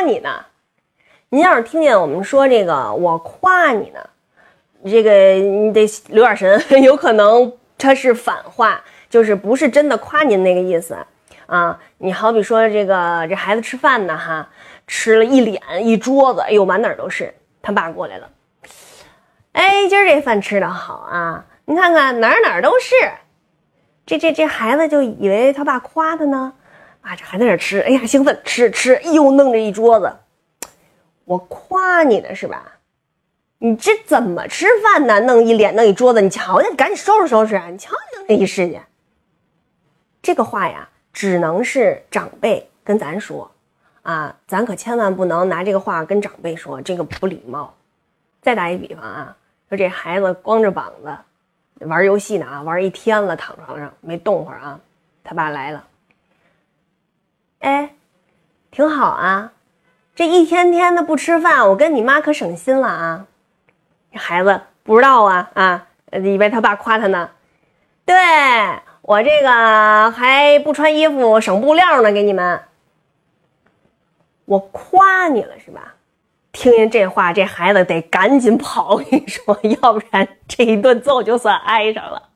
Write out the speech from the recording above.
夸你呢。您要是听见我们说这个，我夸你呢，这个你得留点神，有可能它是反话，就是不是真的夸您那个意思啊。你好比说这个这孩子吃饭呢，哈，吃了一脸一桌子，哎呦满哪都是。他爸过来了，哎，今儿这饭吃的好啊，你看看哪哪都是。这这这孩子就以为他爸夸他呢，啊，这还在那吃，哎呀，兴奋，吃吃，又弄着一桌子。我夸你呢是吧？你这怎么吃饭呢？弄一脸，弄一桌子，你瞧瞧，你赶紧收拾收拾啊！你瞧你弄这一世界。这个话呀，只能是长辈跟咱说，啊，咱可千万不能拿这个话跟长辈说，这个不礼貌。再打一比方啊，说这孩子光着膀子。玩游戏呢啊，玩一天了，躺床上没动会儿啊。他爸来了，挺好啊，这一天天的不吃饭，我跟你妈可省心了啊。这孩子不知道啊啊，以为他爸夸他呢。对我这个还不穿衣服省布料呢，给你们。我夸你了是吧？听见这话，这孩子得赶紧跑。我跟你说，要不然这一顿揍就算挨上了。